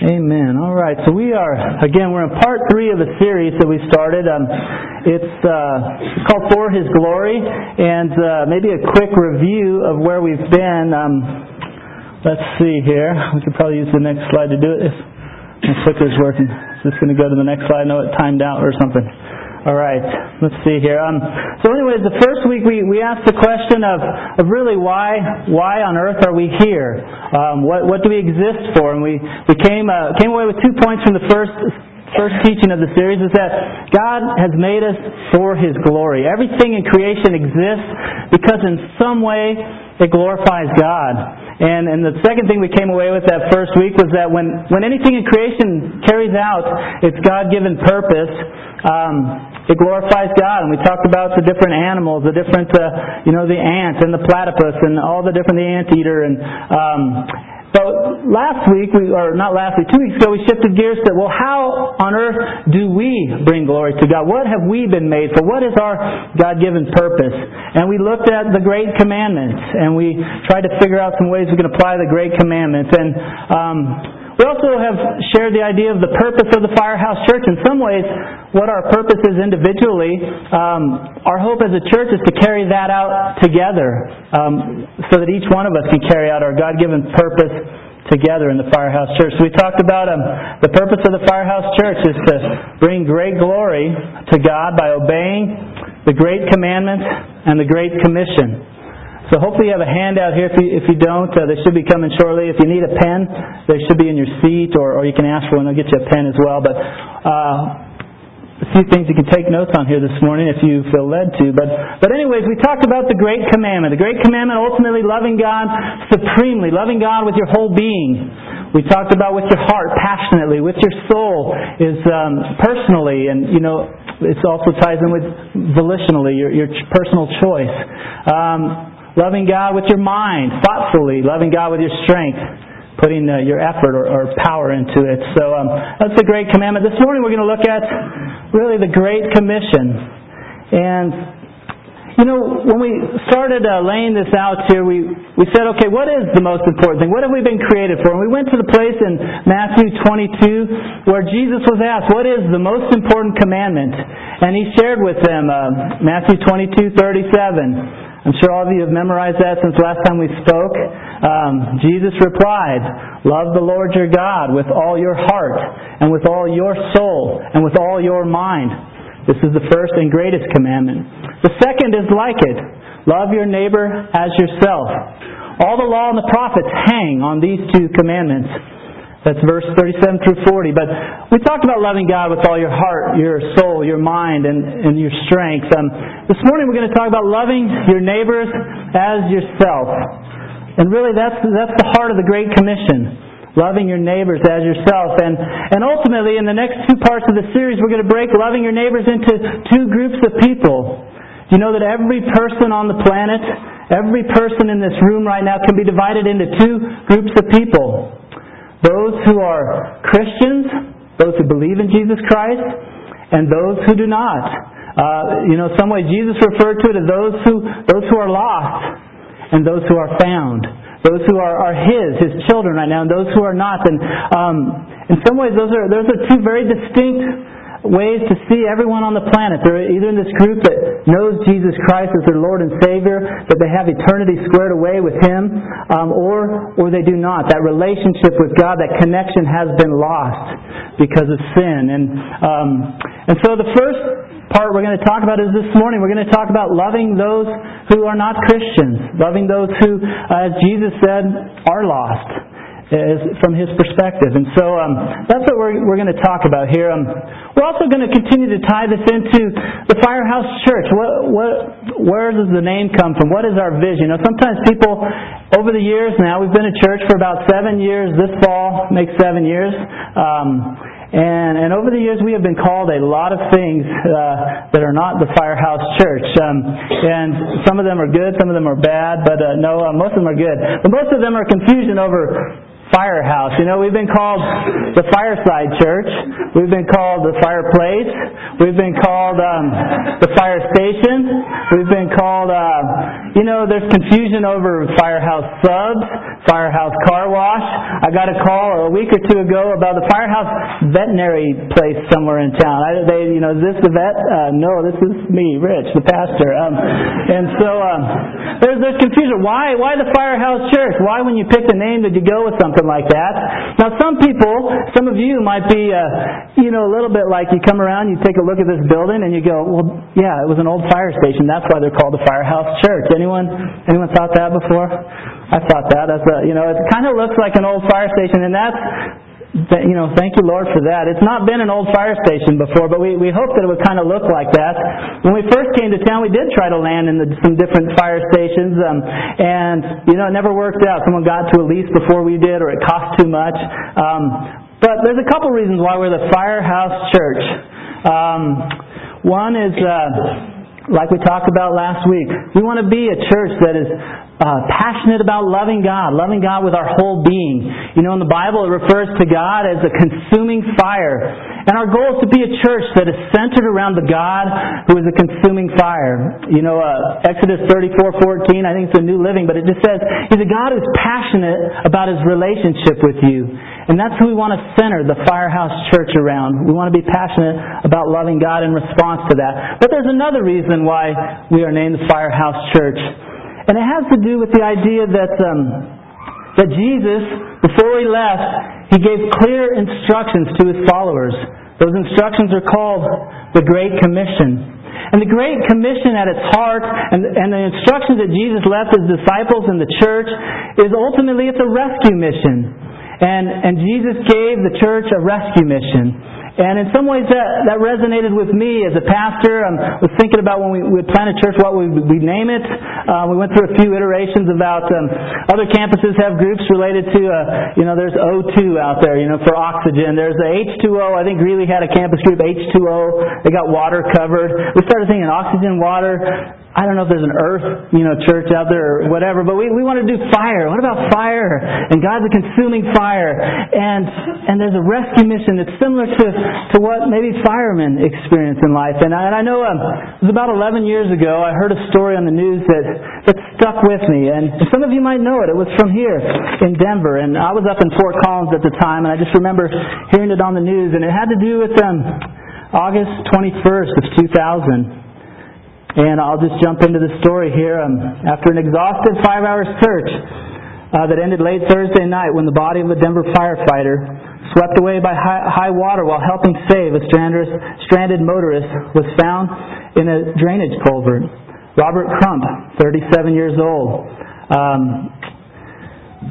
Amen. All right. So we are again. We're in part three of a series that we started. Um, it's uh, called "For His Glory," and uh, maybe a quick review of where we've been. Um, let's see here. We could probably use the next slide to do it if my clicker's working. Is this going to go to the next slide? I know it timed out or something. All right, let's see here. Um, so, anyways, the first week we, we asked the question of, of really why why on earth are we here? Um, what what do we exist for? And we we came uh, came away with two points from the first first teaching of the series is that God has made us for His glory. Everything in creation exists because in some way it glorifies God. And, and the second thing we came away with that first week was that when, when anything in creation carries out its God given purpose, um, it glorifies God. And we talked about the different animals, the different, uh, you know, the ant and the platypus and all the different, the anteater and, um, but last week, we, or not last week, two weeks ago, we shifted gears to, well, how on earth do we bring glory to God? What have we been made for? What is our God-given purpose? And we looked at the Great Commandments, and we tried to figure out some ways we can apply the Great Commandments. And um, we also have shared the idea of the purpose of the Firehouse Church. In some ways, what our purpose is individually, um, our hope as a church is to carry that out together um, so that each one of us can carry out our God given purpose together in the Firehouse Church. So we talked about um, the purpose of the Firehouse Church is to bring great glory to God by obeying the Great Commandment and the Great Commission. So hopefully you have a handout here. If you, if you don't, uh, they should be coming shortly. If you need a pen, they should be in your seat, or, or you can ask for one. They'll get you a pen as well. But uh, a few things you can take notes on here this morning if you feel led to. But, but anyways, we talked about the Great Commandment. The Great Commandment, ultimately loving God supremely, loving God with your whole being. We talked about with your heart, passionately, with your soul, is um, personally, and you know, it also ties in with volitionally, your, your personal choice. Um, loving God with your mind, thoughtfully, loving God with your strength, putting uh, your effort or, or, power into it. So um, that's the great commandment. This morning we're going to look at really the Great Commission. And, you know, when we started uh, laying this out here, we, we said, okay, what is the most important thing? What have we been created for? And we went to the place in Matthew 22 where Jesus was asked, what is the most important commandment? And he shared with them uh, Matthew 22, 37. I'm sure all of you have memorized that since last time we spoke. Um, Jesus replied, Love the Lord your God with all your heart, and with all your soul, and with all your mind. This is the first and greatest commandment. The second is like it love your neighbor as yourself. All the law and the prophets hang on these two commandments. That's verse 37 through 40. But we talked about loving God with all your heart, your soul, your mind, and, and your strength. Um, this morning we're going to talk about loving your neighbors as yourself. And really that's, that's the heart of the Great Commission. Loving your neighbors as yourself. And, and ultimately, in the next two parts of the series, we're going to break loving your neighbors into two groups of people. You know that every person on the planet, every person in this room right now can be divided into two groups of people? Those who are Christians, those who believe in Jesus Christ, and those who do not. Uh, you know, some way Jesus referred to it as those who those who are lost and those who are found. Those who are, are His, His children right now, and those who are not. And um, in some ways, those are those are two very distinct ways to see everyone on the planet. They're either in this group that knows Jesus Christ as their Lord and Savior, that they have eternity squared away with Him, um, or or they do not. That relationship with God, that connection has been lost because of sin. And um, and so the first part we're going to talk about is this morning. We're going to talk about loving those who are not Christians, loving those who, uh, as Jesus said, are lost from his perspective. And so um, that's what we're, we're going to talk about here. Um, we're also going to continue to tie this into the Firehouse Church. What, what, where does the name come from? What is our vision? You know, sometimes people, over the years now, we've been a church for about seven years. This fall makes seven years. Um, and, and over the years, we have been called a lot of things uh, that are not the Firehouse Church. Um, and some of them are good, some of them are bad, but uh, no, uh, most of them are good. But most of them are confusion over firehouse. You know, we've been called the fireside church. We've been called the fireplace. We've been called um, the fire station. We've been called, uh, you know, there's confusion over firehouse subs. Firehouse Car Wash. I got a call a week or two ago about the Firehouse Veterinary place somewhere in town. I, they, you know, is this the vet? Uh, no, this is me, Rich, the pastor. Um, and so um, there's there's confusion. Why why the Firehouse Church? Why when you picked a name did you go with something like that? Now some people, some of you might be, uh, you know, a little bit like you come around, you take a look at this building, and you go, well, yeah, it was an old fire station. That's why they're called the Firehouse Church. Anyone anyone thought that before? I thought that. That's a, you know, it kind of looks like an old fire station, and that's you know, thank you, Lord, for that. It's not been an old fire station before, but we, we hoped that it would kind of look like that. When we first came to town, we did try to land in the, some different fire stations, um, and, you know, it never worked out. Someone got to a lease before we did, or it cost too much. Um, but there's a couple reasons why we're the Firehouse Church. Um, one is, uh, like we talked about last week, we want to be a church that is uh, passionate about loving God, loving God with our whole being. You know, in the Bible, it refers to God as a consuming fire. And our goal is to be a church that is centered around the God who is a consuming fire. You know, uh, Exodus 34:14, I think it's a New Living, but it just says, He's a God who's passionate about His relationship with you. And that's who we want to center the Firehouse Church around. We want to be passionate about loving God in response to that. But there's another reason why we are named the Firehouse Church. And it has to do with the idea that, um, that Jesus, before he left, he gave clear instructions to his followers. Those instructions are called the Great Commission. And the Great Commission at its heart, and, and the instructions that Jesus left his disciples in the church, is ultimately it's a rescue mission. And, and Jesus gave the church a rescue mission. And in some ways that, that resonated with me as a pastor. I was thinking about when we would plan a church, what we would name it. Uh, we went through a few iterations about um, other campuses have groups related to, uh, you know, there's O2 out there, you know, for oxygen. There's the H2O. I think Greeley had a campus group, H2O. They got water covered. We started thinking oxygen, water. I don't know if there's an earth, you know, church out there or whatever, but we, we want to do fire. What about fire? And God's a consuming fire. And, and there's a rescue mission that's similar to, to what maybe firemen experience in life. And I, and I know um, it was about 11 years ago, I heard a story on the news that, that stuck with me. And some of you might know it. It was from here in Denver. And I was up in Fort Collins at the time, and I just remember hearing it on the news. And it had to do with um, August 21st of 2000. And I'll just jump into the story here. Um, after an exhaustive five hour search uh, that ended late Thursday night when the body of a Denver firefighter, swept away by high, high water while helping save a stranded, motorist, was found in a drainage culvert. Robert Crump, 37 years old, um,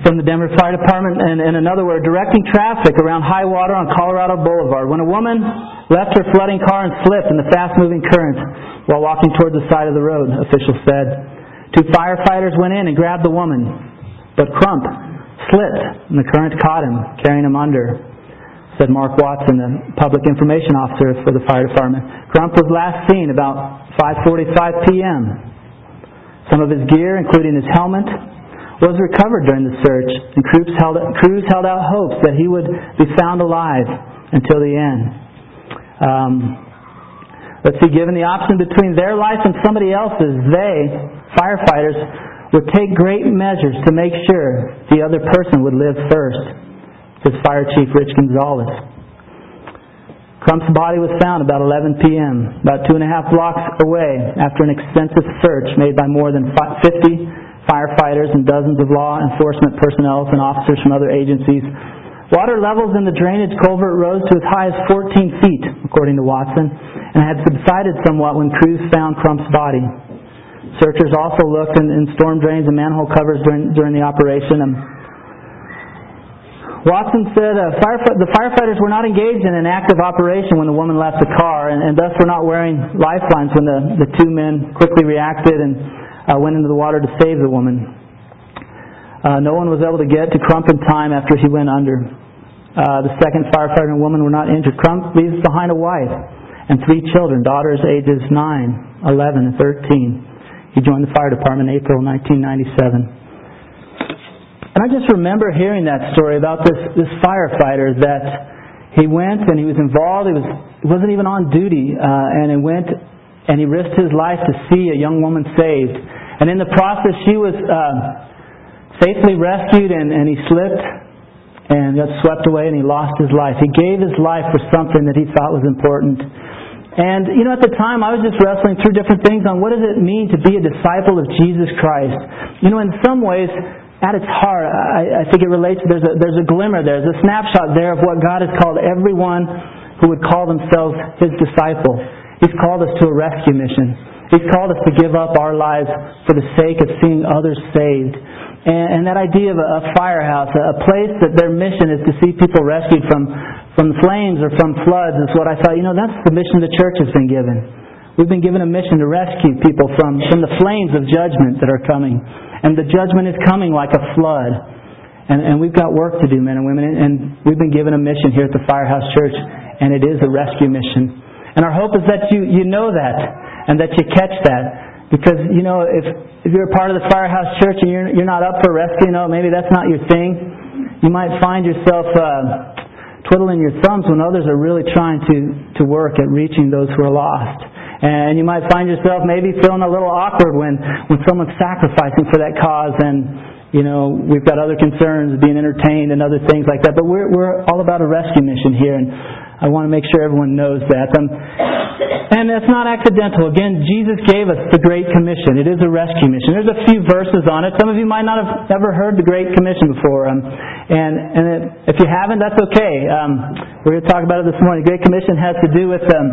from the Denver Fire Department, and in another word, directing traffic around high water on Colorado Boulevard when a woman left her flooding car and slipped in the fast moving current while walking toward the side of the road, officials said. Two firefighters went in and grabbed the woman, but Crump slipped and the current caught him, carrying him under, said Mark Watson, the public information officer for the fire department. Crump was last seen about 5.45 p.m. Some of his gear, including his helmet, was recovered during the search, and crews held, crews held out hopes that he would be found alive until the end. Um, Let's see, given the option between their life and somebody else's, they, firefighters, would take great measures to make sure the other person would live first, says Fire Chief Rich Gonzalez. Crump's body was found about 11 p.m., about two and a half blocks away after an extensive search made by more than 50 firefighters and dozens of law enforcement personnel and officers from other agencies. Water levels in the drainage culvert rose to as high as 14 feet, according to Watson and had subsided somewhat when crews found Crump's body. Searchers also looked in, in storm drains and manhole covers during, during the operation. And Watson said uh, the firefighters were not engaged in an active operation when the woman left the car, and, and thus were not wearing lifelines when the, the two men quickly reacted and uh, went into the water to save the woman. Uh, no one was able to get to Crump in time after he went under. Uh, the second firefighter and woman were not injured. Crump leaves behind a wife and three children, daughters ages 9, 11, and 13. He joined the fire department in April 1997. And I just remember hearing that story about this, this firefighter that he went and he was involved. He, was, he wasn't even on duty, uh, and he went and he risked his life to see a young woman saved. And in the process, she was uh, safely rescued and, and he slipped and got swept away and he lost his life. He gave his life for something that he thought was important. And, you know, at the time I was just wrestling through different things on what does it mean to be a disciple of Jesus Christ. You know, in some ways, at its heart, I, I think it relates, there's a, there's a glimmer there, there's a snapshot there of what God has called everyone who would call themselves His disciple. He's called us to a rescue mission. He's called us to give up our lives for the sake of seeing others saved. And, and that idea of a, a firehouse, a, a place that their mission is to see people rescued from, from flames or from floods, is what I thought, you know, that's the mission the church has been given. We've been given a mission to rescue people from, from the flames of judgment that are coming. And the judgment is coming like a flood. And, and we've got work to do, men and women. And we've been given a mission here at the Firehouse Church, and it is a rescue mission. And our hope is that you, you know that and that you catch that. Because, you know, if, if you're a part of the Firehouse Church and you're, you're not up for rescue, you know, maybe that's not your thing, you might find yourself uh, twiddling your thumbs when others are really trying to, to work at reaching those who are lost. And you might find yourself maybe feeling a little awkward when, when someone's sacrificing for that cause and, you know, we've got other concerns, being entertained and other things like that. But we're, we're all about a rescue mission here and I want to make sure everyone knows that. Um, and that's not accidental. Again, Jesus gave us the Great Commission. It is a rescue mission. There's a few verses on it. Some of you might not have ever heard the Great Commission before. Um, and and it, if you haven't, that's okay. Um, we're going to talk about it this morning. The Great Commission has to do with um,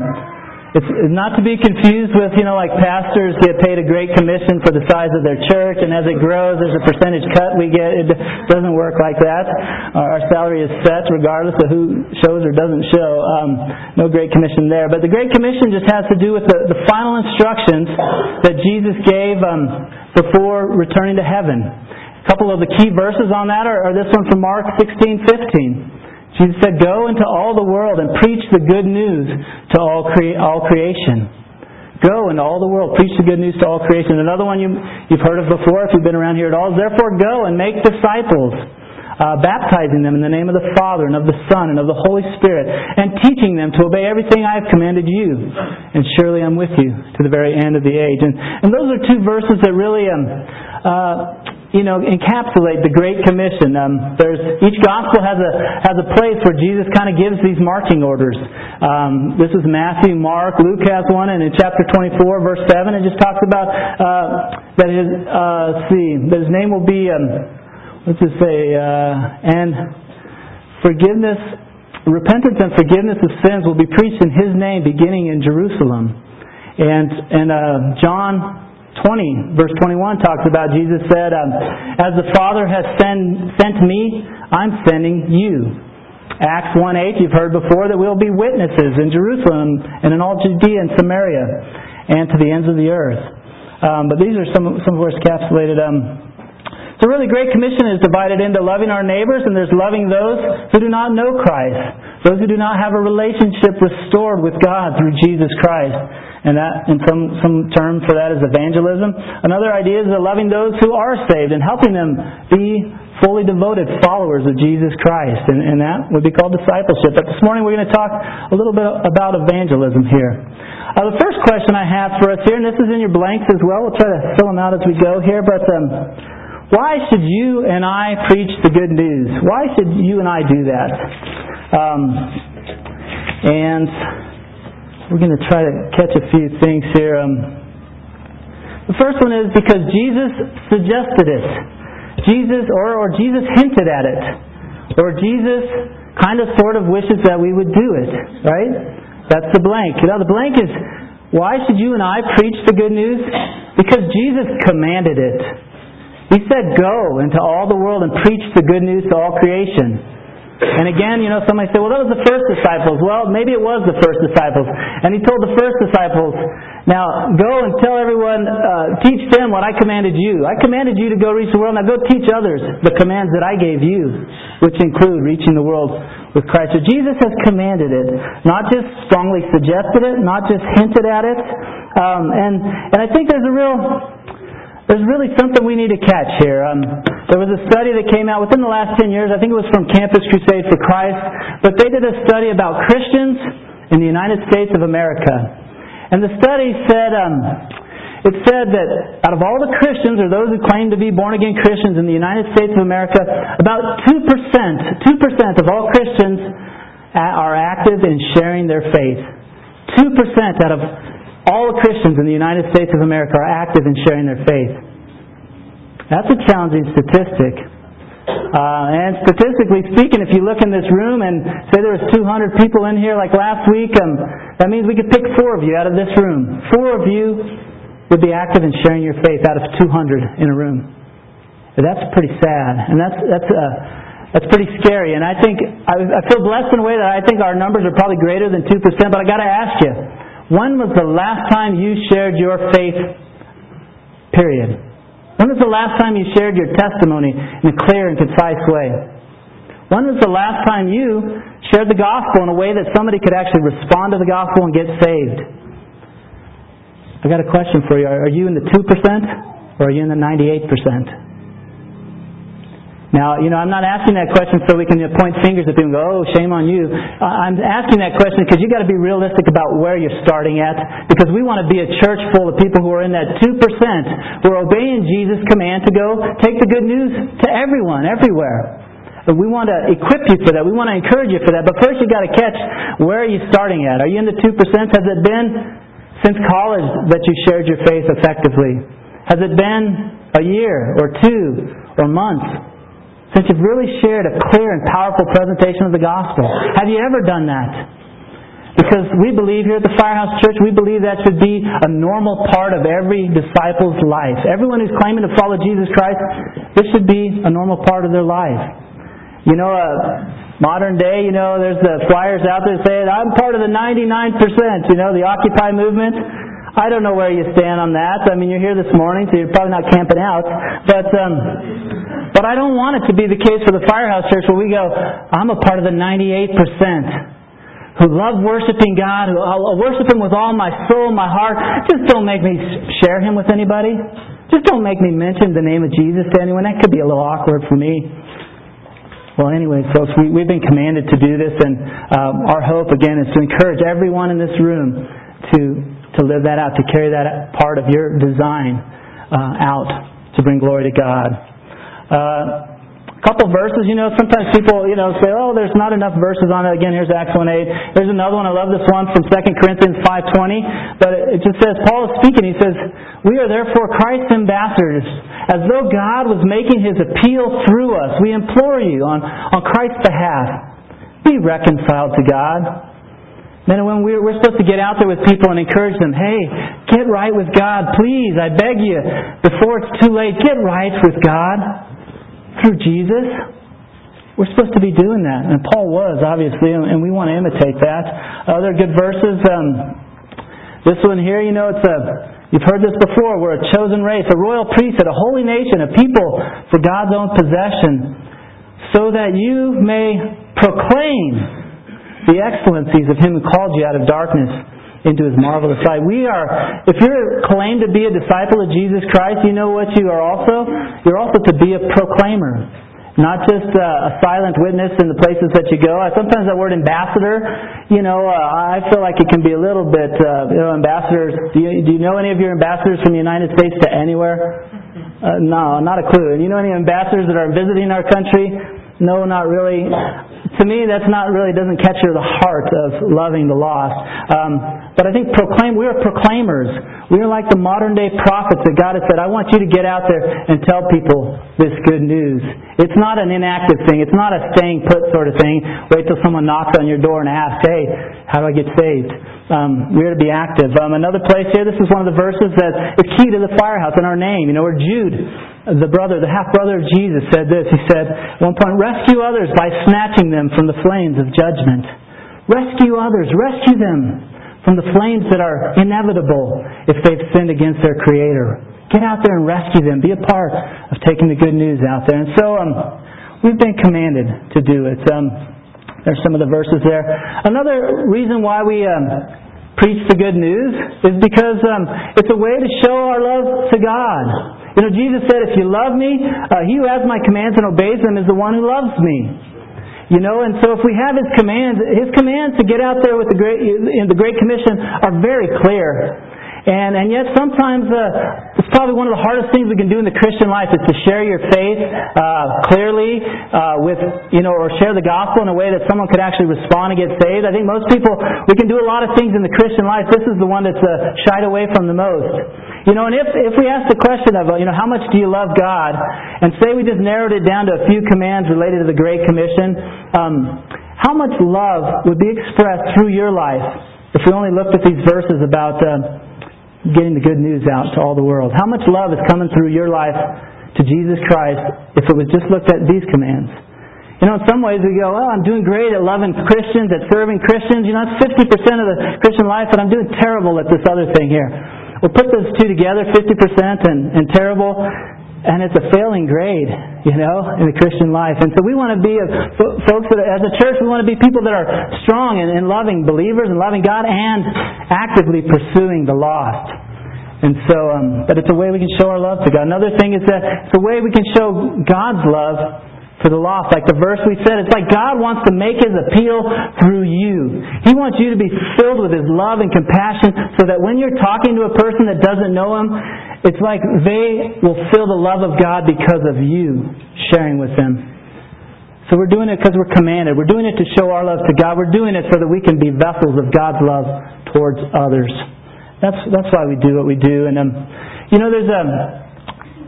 it's not to be confused with, you know, like pastors get paid a great commission for the size of their church, and as it grows, there's a percentage cut we get. It doesn't work like that. Our salary is set regardless of who shows or doesn't show. Um, no great commission there. But the great commission just has to do with the, the final instructions that Jesus gave um, before returning to heaven. A couple of the key verses on that are, are this one from Mark 16, 15. Jesus said, Go into all the world and preach the good news to all, all creation. Go into all the world, preach the good news to all creation. Another one you, you've heard of before if you've been around here at all is, Therefore go and make disciples, uh, baptizing them in the name of the Father and of the Son and of the Holy Spirit, and teaching them to obey everything I have commanded you. And surely I'm with you to the very end of the age. And, and those are two verses that really um, uh, you know, encapsulate the Great Commission. Um, there's each gospel has a has a place where Jesus kind of gives these marching orders. Um, this is Matthew, Mark, Luke has one, and in chapter 24, verse 7, it just talks about uh, that his uh, see that his name will be um, let's just say uh, and forgiveness, repentance and forgiveness of sins will be preached in His name, beginning in Jerusalem. And and uh, John 20, verse 21 talks about Jesus said, um, As the Father has send, sent me, I'm sending you. Acts 1 8, you've heard before that we'll be witnesses in Jerusalem and in all Judea and Samaria and to the ends of the earth. Um, but these are some, some of what's encapsulated. Um, so really, Great Commission is divided into loving our neighbors and there's loving those who do not know Christ. Those who do not have a relationship restored with God through Jesus Christ and that in some some term for that is evangelism. Another idea is loving those who are saved and helping them be fully devoted followers of Jesus Christ, and, and that would be called discipleship. But this morning we're going to talk a little bit about evangelism here. Uh, the first question I have for us here, and this is in your blanks as well. We'll try to fill them out as we go here, but. Um, why should you and I preach the good news? Why should you and I do that? Um, and we're going to try to catch a few things here. Um, the first one is because Jesus suggested it. Jesus, or, or Jesus hinted at it. Or Jesus kind of sort of wishes that we would do it. Right? That's the blank. You know, the blank is why should you and I preach the good news? Because Jesus commanded it. He said, Go into all the world and preach the good news to all creation. And again, you know, somebody said, well, that was the first disciples. Well, maybe it was the first disciples. And he told the first disciples, now go and tell everyone, uh, teach them what I commanded you. I commanded you to go reach the world. Now go teach others the commands that I gave you, which include reaching the world with Christ. So Jesus has commanded it, not just strongly suggested it, not just hinted at it. Um, and, and I think there's a real there's really something we need to catch here. Um, there was a study that came out within the last 10 years. I think it was from Campus Crusade for Christ. But they did a study about Christians in the United States of America. And the study said um, it said that out of all the Christians, or those who claim to be born again Christians in the United States of America, about 2%, 2% of all Christians are active in sharing their faith. 2% out of all Christians in the United States of America are active in sharing their faith. That's a challenging statistic. Uh, and statistically speaking, if you look in this room and say there was 200 people in here like last week, um, that means we could pick four of you out of this room. Four of you would be active in sharing your faith out of 200 in a room. That's pretty sad, and that's that's uh, that's pretty scary. And I think I, I feel blessed in a way that I think our numbers are probably greater than two percent. But I got to ask you, when was the last time you shared your faith? Period. When was the last time you shared your testimony in a clear and concise way? When was the last time you shared the gospel in a way that somebody could actually respond to the gospel and get saved? I've got a question for you. Are you in the 2% or are you in the 98%? Now, you know, I'm not asking that question so we can point fingers at people and go, oh, shame on you. I'm asking that question because you've got to be realistic about where you're starting at because we want to be a church full of people who are in that 2%. We're obeying Jesus' command to go take the good news to everyone, everywhere. We want to equip you for that. We want to encourage you for that. But first you've got to catch where are you starting at? Are you in the 2%? Has it been since college that you shared your faith effectively? Has it been a year or two or months? Since you've really shared a clear and powerful presentation of the gospel. Have you ever done that? Because we believe here at the Firehouse Church, we believe that should be a normal part of every disciple's life. Everyone who's claiming to follow Jesus Christ, this should be a normal part of their life. You know, uh, modern day, you know, there's the flyers out there saying, I'm part of the 99%, you know, the Occupy movement. I don't know where you stand on that. I mean, you're here this morning, so you're probably not camping out. But um, but I don't want it to be the case for the Firehouse Church where we go, I'm a part of the 98% who love worshiping God, who I'll worship Him with all my soul, my heart. Just don't make me share Him with anybody. Just don't make me mention the name of Jesus to anyone. That could be a little awkward for me. Well, anyway, folks, we, we've been commanded to do this, and um, our hope, again, is to encourage everyone in this room to to live that out, to carry that part of your design uh, out to bring glory to God. Uh, a couple verses, you know, sometimes people, you know, say, oh, there's not enough verses on it. Again, here's Acts 1.8. There's another one. I love this one from 2 Corinthians 5.20. But it just says, Paul is speaking. He says, we are therefore Christ's ambassadors, as though God was making his appeal through us. We implore you on, on Christ's behalf, be reconciled to God. And women, we're, we're supposed to get out there with people and encourage them. Hey, get right with God. Please, I beg you, before it's too late, get right with God through Jesus. We're supposed to be doing that. And Paul was, obviously, and we want to imitate that. Other good verses. Um, this one here, you know, it's a, you've heard this before. We're a chosen race, a royal priesthood, a holy nation, a people for God's own possession, so that you may proclaim the excellencies of Him who called you out of darkness into His marvelous light. We are, if you're claimed to be a disciple of Jesus Christ, you know what you are also? You're also to be a proclaimer. Not just uh, a silent witness in the places that you go. Sometimes that word ambassador, you know, uh, I feel like it can be a little bit, uh, you know, ambassadors. Do you, do you know any of your ambassadors from the United States to anywhere? Uh, no, not a clue. And you know any ambassadors that are visiting our country? No, not really to me, that's not really doesn't capture the heart of loving the lost. Um, but I think proclaim. We are proclaimers. We are like the modern day prophets that God has said. I want you to get out there and tell people this good news. It's not an inactive thing. It's not a staying put sort of thing. Wait till someone knocks on your door and asks, "Hey, how do I get saved?" Um, we are to be active. Um, another place here. This is one of the verses that is key to the firehouse in our name. You know, we're Jude the brother, the half brother of Jesus, said this. He said, at one point, rescue others by snatching them from the flames of judgment. Rescue others, rescue them from the flames that are inevitable if they've sinned against their Creator. Get out there and rescue them. Be a part of taking the good news out there. And so um, we've been commanded to do it. Um, there's some of the verses there. Another reason why we um, preach the good news is because um, it's a way to show our love to God. You know, Jesus said, if you love me, uh, he who has my commands and obeys them is the one who loves me. You know, and so if we have His commands, His commands to get out there with the Great, in the Great Commission are very clear. And, and yet sometimes uh, it's probably one of the hardest things we can do in the Christian life is to share your faith uh, clearly uh, with, you know, or share the gospel in a way that someone could actually respond and get saved. I think most people, we can do a lot of things in the Christian life. This is the one that's uh, shied away from the most. You know, and if, if we ask the question of, uh, you know, how much do you love God, and say we just narrowed it down to a few commands related to the Great Commission, um, how much love would be expressed through your life if we only looked at these verses about uh, getting the good news out to all the world? How much love is coming through your life to Jesus Christ if it was just looked at these commands? You know, in some ways we go, well, I'm doing great at loving Christians, at serving Christians. You know, it's 50% of the Christian life, but I'm doing terrible at this other thing here. We'll put those two together, 50% and, and terrible, and it's a failing grade, you know, in the Christian life. And so we want to be, a, folks, that, as a church, we want to be people that are strong and, and loving believers and loving God and actively pursuing the lost. And so, um, but it's a way we can show our love to God. Another thing is that it's a way we can show God's love for the lost. Like the verse we said, it's like God wants to make His appeal through you. He wants you to be filled with His love and compassion so that when you're talking to a person that doesn't know Him, it's like they will feel the love of God because of you sharing with them. So we're doing it because we're commanded. We're doing it to show our love to God. We're doing it so that we can be vessels of God's love towards others. That's that's why we do what we do. And um, you know, there's a um,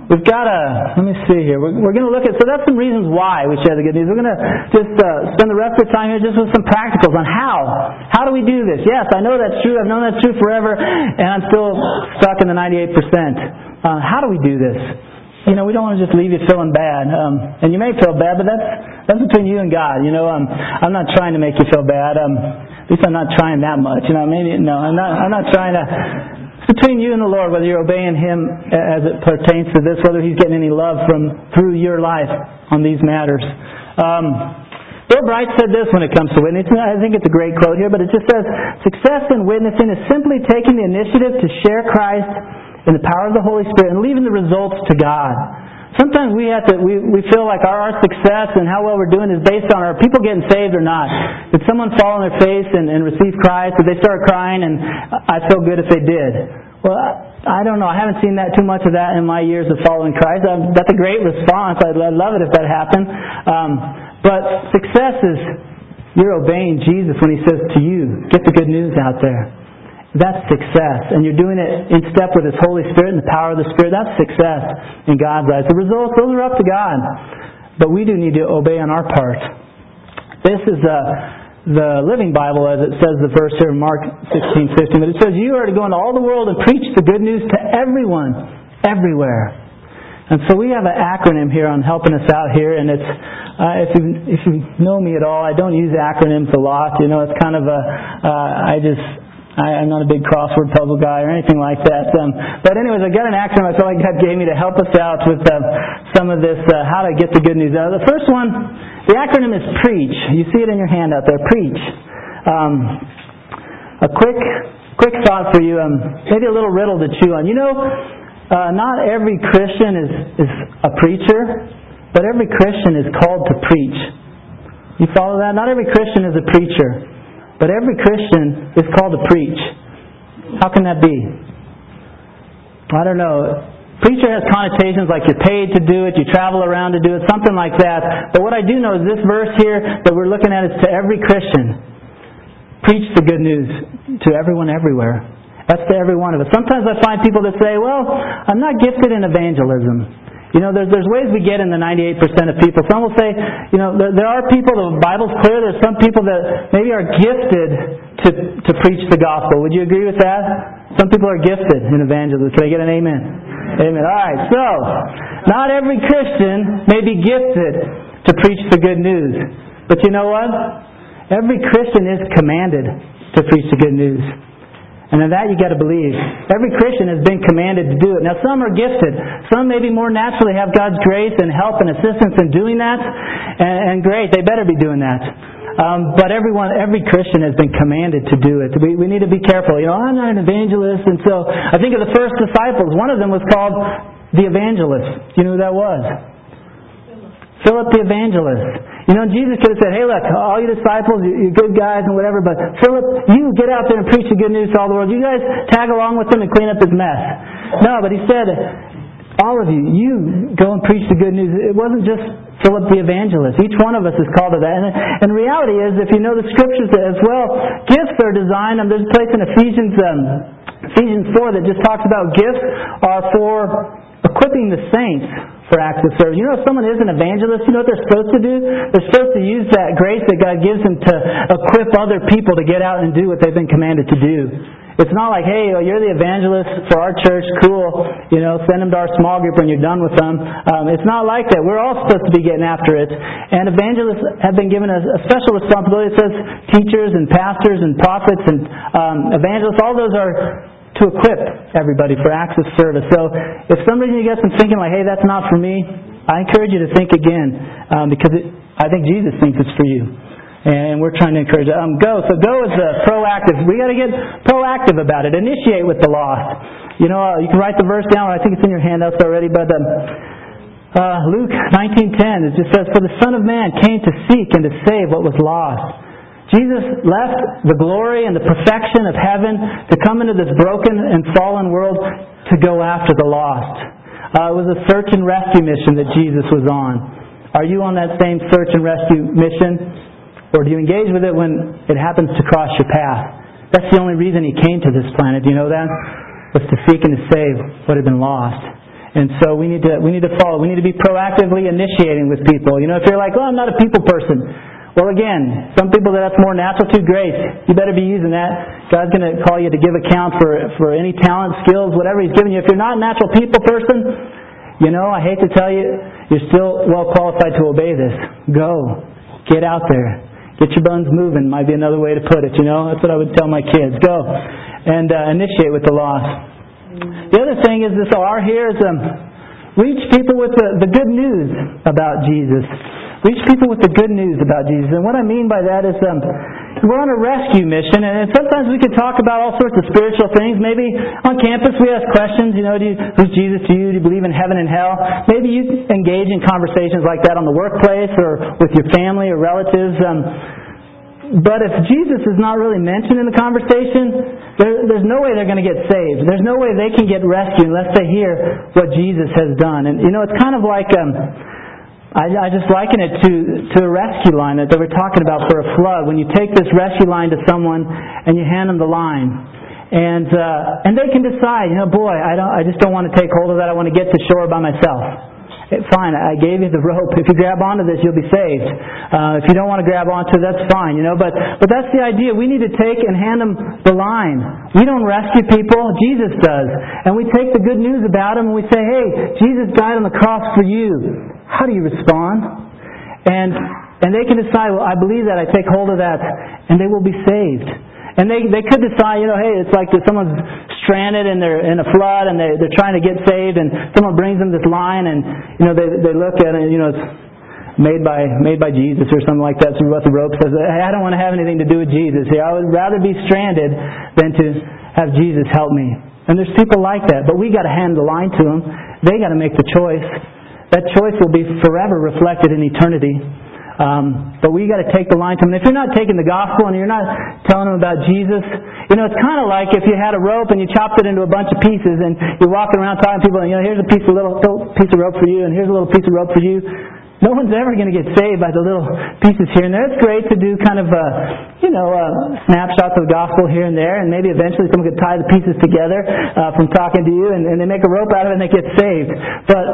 We've got a, let me see here. We're, we're going to look at, so that's some reasons why we share the good news. We're going to just uh, spend the rest of the time here just with some practicals on how. How do we do this? Yes, I know that's true. I've known that's true forever, and I'm still stuck in the 98%. Uh, how do we do this? You know, we don't want to just leave you feeling bad. Um, and you may feel bad, but that's, that's between you and God. You know, um, I'm not trying to make you feel bad. Um, at least I'm not trying that much. You know, maybe, no, I'm not, I'm not trying to, between you and the Lord, whether you're obeying Him as it pertains to this, whether He's getting any love from through your life on these matters. Um, Bill Bright said this when it comes to witnessing. I think it's a great quote here, but it just says, "Success in witnessing is simply taking the initiative to share Christ in the power of the Holy Spirit and leaving the results to God." Sometimes we have to, we, we feel like our, our success and how well we're doing is based on are people getting saved or not. Did someone fall on their face and, and receive Christ? Did they start crying? And I feel good if they did. Well, I don't know. I haven't seen that too much of that in my years of following Christ. Um, that's a great response. I'd, I'd love it if that happened. Um, but success is you're obeying Jesus when He says to you, get the good news out there. That's success. And you're doing it in step with His Holy Spirit and the power of the Spirit. That's success in God's eyes. The results, those are up to God. But we do need to obey on our part. This is uh, the Living Bible, as it says the verse here in Mark 16, 15. But it says, You are to go into all the world and preach the good news to everyone, everywhere. And so we have an acronym here on helping us out here, and it's uh, if you if you know me at all, I don't use acronyms a lot. You know, it's kind of a uh, I just I, I'm not a big crossword puzzle guy or anything like that. Um, but anyways, I got an acronym I felt like God gave me to help us out with uh, some of this, uh, how to get the good news out. The first one, the acronym is PREACH. You see it in your hand out there, PREACH. Um, a quick, quick thought for you, um, maybe a little riddle to chew on. You know, uh, not every Christian is, is a preacher, but every Christian is called to preach. You follow that? Not every Christian is a preacher. But every Christian is called to preach. How can that be? I don't know. Preacher has connotations like you're paid to do it, you travel around to do it, something like that. But what I do know is this verse here that we're looking at is to every Christian. Preach the good news to everyone everywhere. That's to every one of us. Sometimes I find people that say, well, I'm not gifted in evangelism. You know, there's, there's ways we get in the 98% of people. Some will say, you know, there, there are people, the Bible's clear, there's some people that maybe are gifted to, to preach the gospel. Would you agree with that? Some people are gifted in evangelism. Can I get an amen? Amen. All right, so, not every Christian may be gifted to preach the good news. But you know what? Every Christian is commanded to preach the good news. And in that you got to believe. Every Christian has been commanded to do it. Now some are gifted. Some maybe more naturally have God's grace and help and assistance in doing that. And, and great, they better be doing that. Um, but everyone, every Christian has been commanded to do it. We, we need to be careful. You know, I'm not an evangelist, and so I think of the first disciples. One of them was called the evangelist. Do you know who that was? Philip the evangelist. You know, Jesus could have said, hey, look, all you disciples, you, you good guys and whatever, but Philip, you get out there and preach the good news to all the world. You guys tag along with him and clean up his mess. No, but he said, all of you, you go and preach the good news. It wasn't just Philip the evangelist. Each one of us is called to that. And, and reality is, if you know the scriptures as well, gifts are designed, and there's a place in Ephesians, um, Ephesians 4 that just talks about gifts are for equipping the saints for acts of service. You know, if someone is an evangelist, you know what they're supposed to do? They're supposed to use that grace that God gives them to equip other people to get out and do what they've been commanded to do. It's not like, hey, you're the evangelist for our church, cool. You know, send them to our small group when you're done with them. Um, it's not like that. We're all supposed to be getting after it. And evangelists have been given a, a special responsibility. It says teachers and pastors and prophets and um, evangelists, all those are to equip everybody for of service. So if some reason you get some thinking like, hey, that's not for me, I encourage you to think again um, because it, I think Jesus thinks it's for you. And we're trying to encourage. Um, go. So go is uh, proactive. We got to get proactive about it. Initiate with the lost. You know, uh, you can write the verse down. I think it's in your handouts already. But um, uh, Luke 19:10 it just says, "For the Son of Man came to seek and to save what was lost." Jesus left the glory and the perfection of heaven to come into this broken and fallen world to go after the lost. Uh, it was a search and rescue mission that Jesus was on. Are you on that same search and rescue mission? Or do you engage with it when it happens to cross your path? That's the only reason he came to this planet. Do you know that? Was to seek and to save what had been lost. And so we need to we need to follow. We need to be proactively initiating with people. You know, if you're like, "Oh, I'm not a people person," Well, again, some people that that's more natural to grace. You better be using that. God's going to call you to give account for for any talent, skills, whatever He's given you. If you're not a natural people person, you know, I hate to tell you, you're still well qualified to obey this. Go, get out there, get your buns moving. Might be another way to put it. You know, that's what I would tell my kids. Go and uh, initiate with the lost. The other thing is this: our here is um, reach people with the, the good news about Jesus. Reach people with the good news about Jesus. And what I mean by that is um, we're on a rescue mission, and sometimes we could talk about all sorts of spiritual things. Maybe on campus we ask questions, you know, do you, who's Jesus to you? Do you believe in heaven and hell? Maybe you engage in conversations like that on the workplace or with your family or relatives. Um, but if Jesus is not really mentioned in the conversation, there, there's no way they're going to get saved. There's no way they can get rescued unless they hear what Jesus has done. And you know, it's kind of like um, I, I just liken it to, to a rescue line that they were talking about for a flood. When you take this rescue line to someone and you hand them the line, and uh, and they can decide, you know, boy, I don't, I just don't want to take hold of that. I want to get to shore by myself. Fine, I gave you the rope. If you grab onto this, you'll be saved. Uh, if you don't want to grab onto that's fine, you know. But but that's the idea. We need to take and hand them the line. We don't rescue people. Jesus does, and we take the good news about them and we say, hey, Jesus died on the cross for you. How do you respond? And and they can decide, well, I believe that, I take hold of that, and they will be saved. And they they could decide, you know, hey, it's like someone's stranded and they're in a flood and they they're trying to get saved, and someone brings them this line, and you know they they look at it, you know, it's made by made by Jesus or something like that. So what the rope says, hey, I don't want to have anything to do with Jesus here. I would rather be stranded than to have Jesus help me. And there's people like that, but we got to hand the line to them. They got to make the choice. That choice will be forever reflected in eternity. Um, but we got to take the line to them. If you're not taking the gospel and you're not telling them about Jesus, you know, it's kind of like if you had a rope and you chopped it into a bunch of pieces and you're walking around talking to people, you know, here's a piece of little, little piece of rope for you, and here's a little piece of rope for you. No one's ever going to get saved by the little pieces here and there. It's great to do kind of a, you know, a snapshots of the gospel here and there, and maybe eventually someone could tie the pieces together uh, from talking to you, and, and they make a rope out of it and they get saved. But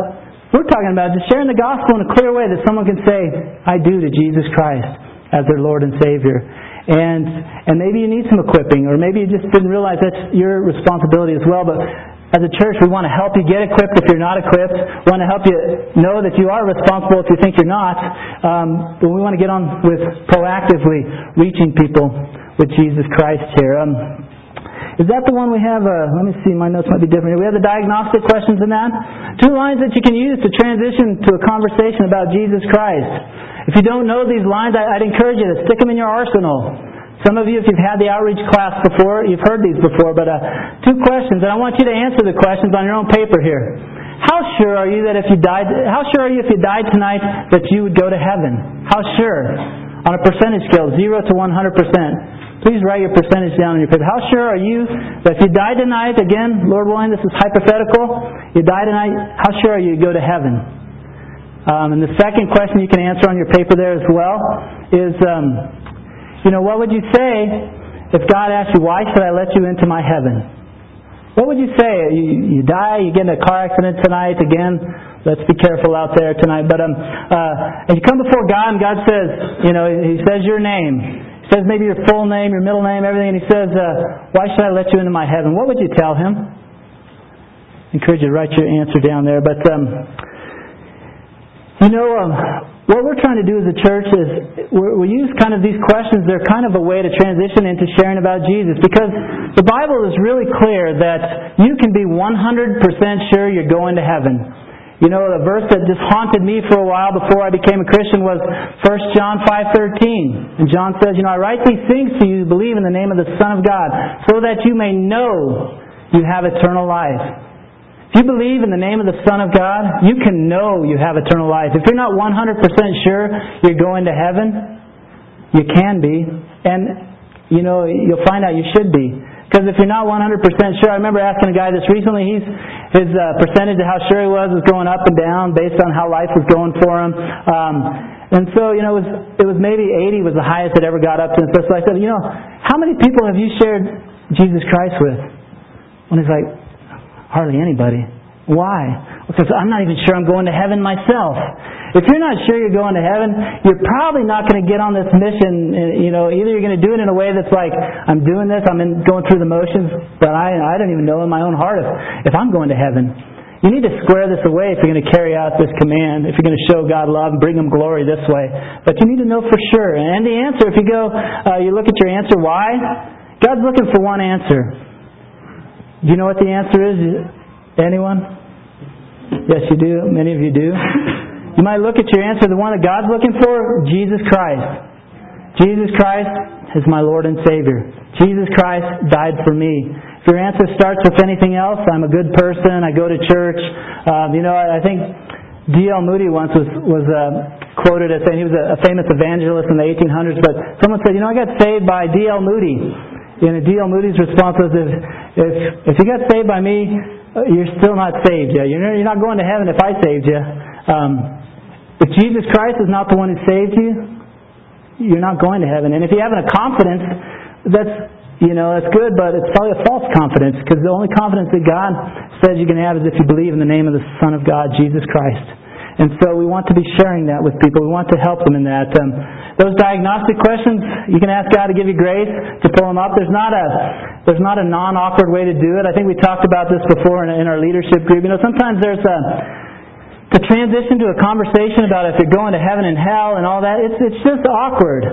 we're talking about just sharing the gospel in a clear way that someone can say, I do to Jesus Christ as their Lord and Savior. And and maybe you need some equipping, or maybe you just didn't realize that's your responsibility as well. But as a church, we want to help you get equipped if you're not equipped. We want to help you know that you are responsible if you think you're not. Um, but we want to get on with proactively reaching people with Jesus Christ here. Um, is that the one we have? Uh, let me see, my notes might be different. We have the diagnostic questions in that. Two lines that you can use to transition to a conversation about Jesus Christ. If you don't know these lines, I'd encourage you to stick them in your arsenal. Some of you, if you've had the outreach class before, you've heard these before, but uh, two questions, and I want you to answer the questions on your own paper here. How sure are you that if you died, how sure are you if you died tonight that you would go to heaven? How sure? On a percentage scale, 0 to 100%. Please write your percentage down in your paper. How sure are you that if you die tonight, again, Lord willing, this is hypothetical, you die tonight, how sure are you to go to heaven? Um, and the second question you can answer on your paper there as well is, um, you know, what would you say if God asked you, why should I let you into my heaven? What would you say? You, you die, you get in a car accident tonight, again, let's be careful out there tonight. But um, uh, and you come before God, and God says, you know, He says your name. He says maybe your full name, your middle name, everything, and He says, uh, why should I let you into my heaven? What would you tell Him? I encourage you to write your answer down there. But, um, you know, um, what we're trying to do as a church is we use kind of these questions. They're kind of a way to transition into sharing about Jesus because the Bible is really clear that you can be 100% sure you're going to heaven. You know, the verse that just haunted me for a while before I became a Christian was 1 John 5:13. And John says, "You know, I write these things to you, to believe in the name of the Son of God, so that you may know you have eternal life." If you believe in the name of the Son of God, you can know you have eternal life. If you're not 100% sure you're going to heaven, you can be. And, you know, you'll find out you should be. Because if you're not 100% sure, I remember asking a guy this recently, he's, his uh, percentage of how sure he was was going up and down based on how life was going for him. Um, and so, you know, it was, it was maybe 80 was the highest it ever got up to. And so, so I said, you know, how many people have you shared Jesus Christ with? And he's like, Hardly anybody. Why? Because I'm not even sure I'm going to heaven myself. If you're not sure you're going to heaven, you're probably not going to get on this mission. You know, either you're going to do it in a way that's like, I'm doing this, I'm in, going through the motions, but I, I don't even know in my own heart if, if I'm going to heaven. You need to square this away if you're going to carry out this command, if you're going to show God love and bring Him glory this way. But you need to know for sure. And the answer, if you go, uh, you look at your answer, why? God's looking for one answer. Do you know what the answer is? Anyone? Yes, you do. Many of you do. You might look at your answer, the one that God's looking for, Jesus Christ. Jesus Christ is my Lord and Savior. Jesus Christ died for me. If your answer starts with anything else, I'm a good person, I go to church. Um, you know, I think D.L. Moody once was, was uh, quoted as saying he was a, a famous evangelist in the 1800s, but someone said, you know, I got saved by D.L. Moody. And D.L. Moody's response was, if, if, if you got saved by me, you're still not saved yet. You're, you're not going to heaven if I saved you. Um, if Jesus Christ is not the one who saved you, you're not going to heaven. And if you have a confidence, that's you know that's good, but it's probably a false confidence because the only confidence that God says you can have is if you believe in the name of the Son of God, Jesus Christ. And so we want to be sharing that with people. We want to help them in that. Um, those diagnostic questions, you can ask God to give you grace to pull them up. There's not a there's not a non-awkward way to do it. I think we talked about this before in, in our leadership group. You know, sometimes there's a to transition to a conversation about if you're going to heaven and hell and all that. It's it's just awkward.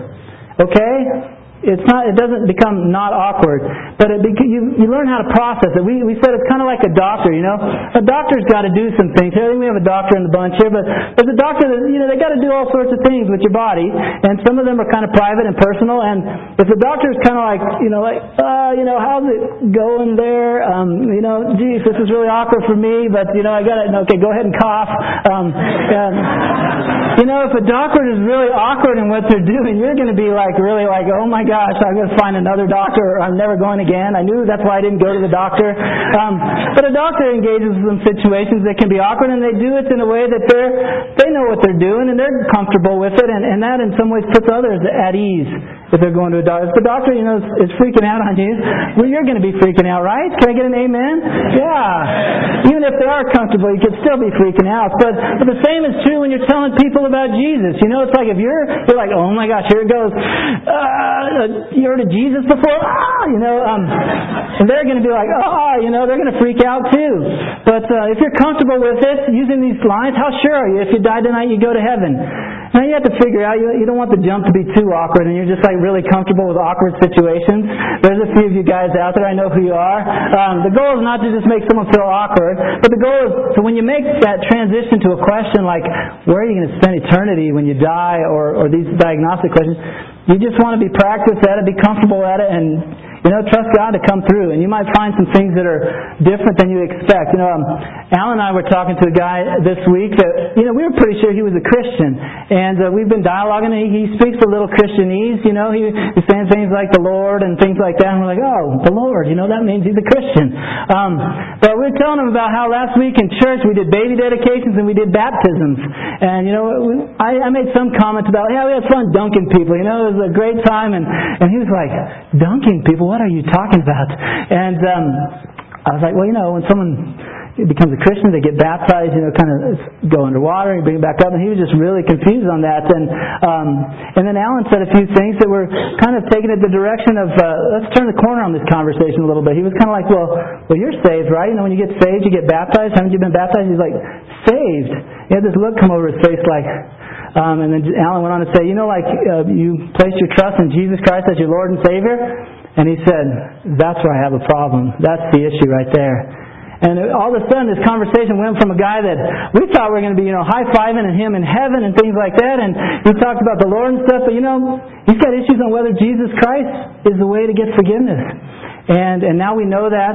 Okay? It's not it doesn't become not awkward but it you you learn how to process it. We we said it's kind of like a doctor you know? A doctor's got to do some things. I think we have a doctor in the bunch here but there's a doctor you know they got to do all sorts of things with your body and some of them are kind of private and personal and if the doctor's kind of like you know like uh you know how's it going there? Um you know geez this is really awkward for me but you know I got it okay go ahead and cough. Um and, you know if a doctor is really awkward in what they're doing you're going to be like really like oh my gosh, I'm going to find another doctor or I'm never going again. I knew that's why I didn't go to the doctor. Um, but a doctor engages in situations that can be awkward and they do it in a way that they're, they know what they're doing and they're comfortable with it and, and that in some ways puts others at ease if they're going to a doctor. If the doctor, you know, is, is freaking out on you, well, you're going to be freaking out, right? Can I get an amen? Yeah. Even if they are comfortable, you could still be freaking out. But, but the same is true when you're telling people about Jesus. You know, it's like if you're, you're like, oh my gosh, here it goes. Uh, you heard of Jesus before? Ah, you know, um, and they're going to be like, oh, you know, they're going to freak out too. But uh, if you're comfortable with it, using these lines, how sure are you if you die tonight, you go to heaven? Now you have to figure out, you, you don't want the jump to be too awkward and you're just like really comfortable with awkward situations. There's a few of you guys out there, I know who you are. Um, the goal is not to just make someone feel awkward, but the goal is, so when you make that transition to a question like, where are you going to spend eternity when you die, or, or these diagnostic questions, you just want to be practiced at it, be comfortable at it, and You know, trust God to come through, and you might find some things that are different than you expect. You know, um, Alan and I were talking to a guy this week that, you know, we were pretty sure he was a Christian, and uh, we've been dialoguing, and he, he speaks a little Christianese, you know, he, he's saying things like the Lord and things like that, and we're like, oh, the Lord, you know, that means he's a Christian. Um, but we are telling him about how last week in church we did baby dedications and we did baptisms, and, you know, I, I made some comments about, yeah, we had fun dunking people, you know, it was a great time, and, and he was like, dunking people? What are you talking about? And um, I was like, well, you know, when someone becomes a Christian, they get baptized, you know, kind of go underwater and bring it back up. And he was just really confused on that. And um, and then Alan said a few things that were kind of taking it the direction of uh, let's turn the corner on this conversation a little bit. He was kind of like, well, well, you're saved, right? You know, when you get saved, you get baptized. Haven't you been baptized? He's like, saved. He had this look come over his face, like. Um, and then Alan went on to say, you know, like uh, you placed your trust in Jesus Christ as your Lord and Savior. And he said, that's where I have a problem. That's the issue right there. And all of a sudden, this conversation went from a guy that we thought we were going to be, you know, high fiving and him in heaven and things like that. And he talked about the Lord and stuff. But you know, he's got issues on whether Jesus Christ is the way to get forgiveness. And and now we know that.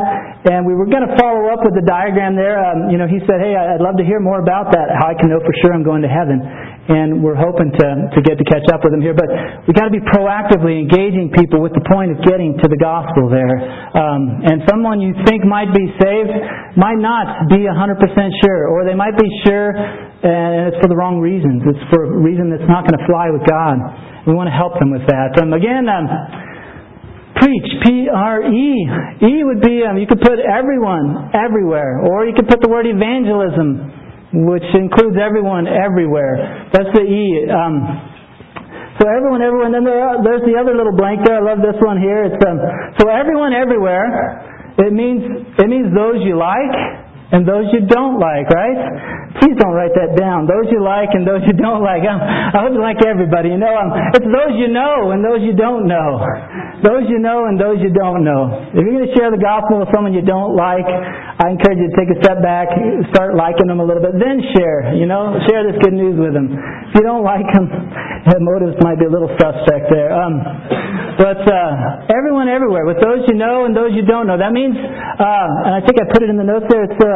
And we were going to follow up with the diagram there. Um, you know, he said, "Hey, I'd love to hear more about that. How I can know for sure I'm going to heaven." and we're hoping to, to get to catch up with him here. But we've got to be proactively engaging people with the point of getting to the gospel there. Um, and someone you think might be saved might not be 100% sure, or they might be sure and it's for the wrong reasons. It's for a reason that's not going to fly with God. We want to help them with that. Um, again, um, preach, P-R-E. E would be, um, you could put everyone, everywhere, or you could put the word evangelism which includes everyone everywhere. That's the E. Um, so everyone, everyone. Then there are, there's the other little blank there. I love this one here. It's um, so everyone, everywhere. It means it means those you like and those you don't like, right? Please don't write that down. Those you like and those you don't like. Um, I hope you like everybody. You know, um, it's those you know and those you don't know. Those you know and those you don't know. If you're going to share the gospel with someone you don't like, I encourage you to take a step back, start liking them a little bit, then share. You know, share this good news with them. If you don't like them, motives might be a little suspect there. Um, but uh, everyone, everywhere, with those you know and those you don't know. That means, uh, and I think I put it in the notes there. It's uh,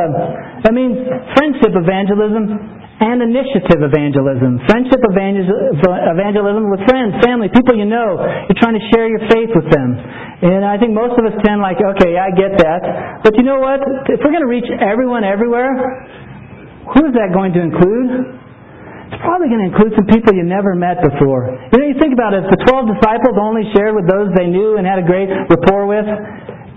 that means friendship evangelism and initiative evangelism. Friendship evangelism with friends, family, people you know. You're trying to share your faith with them. And I think most of us tend like, okay, I get that. But you know what? If we're going to reach everyone everywhere, who is that going to include? It's probably going to include some people you never met before. You know, you think about it, if the 12 disciples only shared with those they knew and had a great rapport with,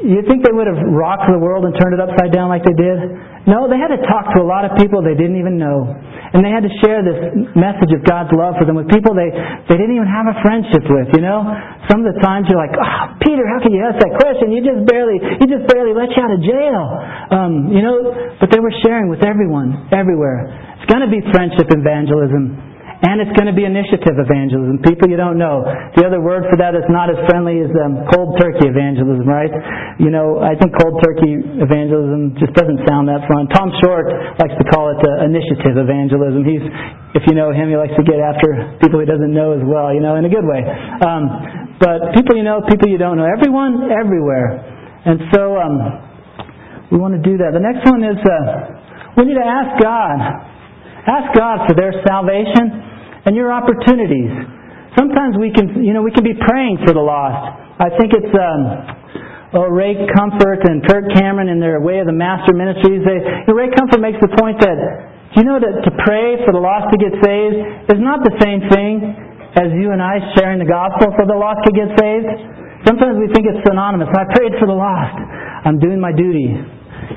you think they would have rocked the world and turned it upside down like they did? No, they had to talk to a lot of people they didn't even know. And they had to share this message of God's love for them with people they, they didn't even have a friendship with, you know? Some of the times you're like, oh, Peter, how can you ask that question? You just barely, you just barely let you out of jail. Um, you know, but they were sharing with everyone, everywhere. It's going to be friendship evangelism. And it's going to be initiative evangelism. People you don't know. The other word for that is not as friendly as um, cold turkey evangelism, right? You know, I think cold turkey evangelism just doesn't sound that fun. Tom Short likes to call it uh, initiative evangelism. He's, if you know him, he likes to get after people he doesn't know as well, you know, in a good way. Um, but people you know, people you don't know. Everyone, everywhere. And so um, we want to do that. The next one is uh, we need to ask God Ask God for their salvation and your opportunities. Sometimes we can, you know, we can be praying for the lost. I think it's um, oh, Ray Comfort and Kirk Cameron in their Way of the Master Ministries. They, you know, Ray Comfort makes the point that you know that to pray for the lost to get saved is not the same thing as you and I sharing the gospel for the lost to get saved. Sometimes we think it's synonymous. I prayed for the lost. I'm doing my duty.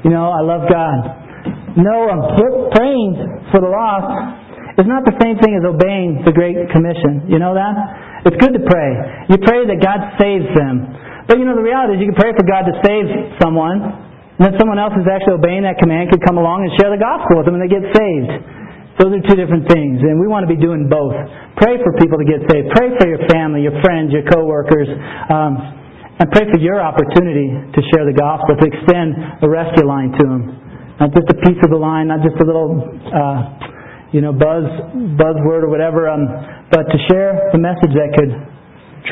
You know, I love God. No, I'm praying for the lost is not the same thing as obeying the Great Commission. You know that? It's good to pray. You pray that God saves them. But you know, the reality is you can pray for God to save someone, and then someone else who's actually obeying that command could come along and share the gospel with them and they get saved. Those are two different things, and we want to be doing both. Pray for people to get saved. Pray for your family, your friends, your coworkers, um, and pray for your opportunity to share the gospel, to extend a rescue line to them. Not just a piece of the line, not just a little, uh, you know, buzz buzzword or whatever, um, but to share the message that could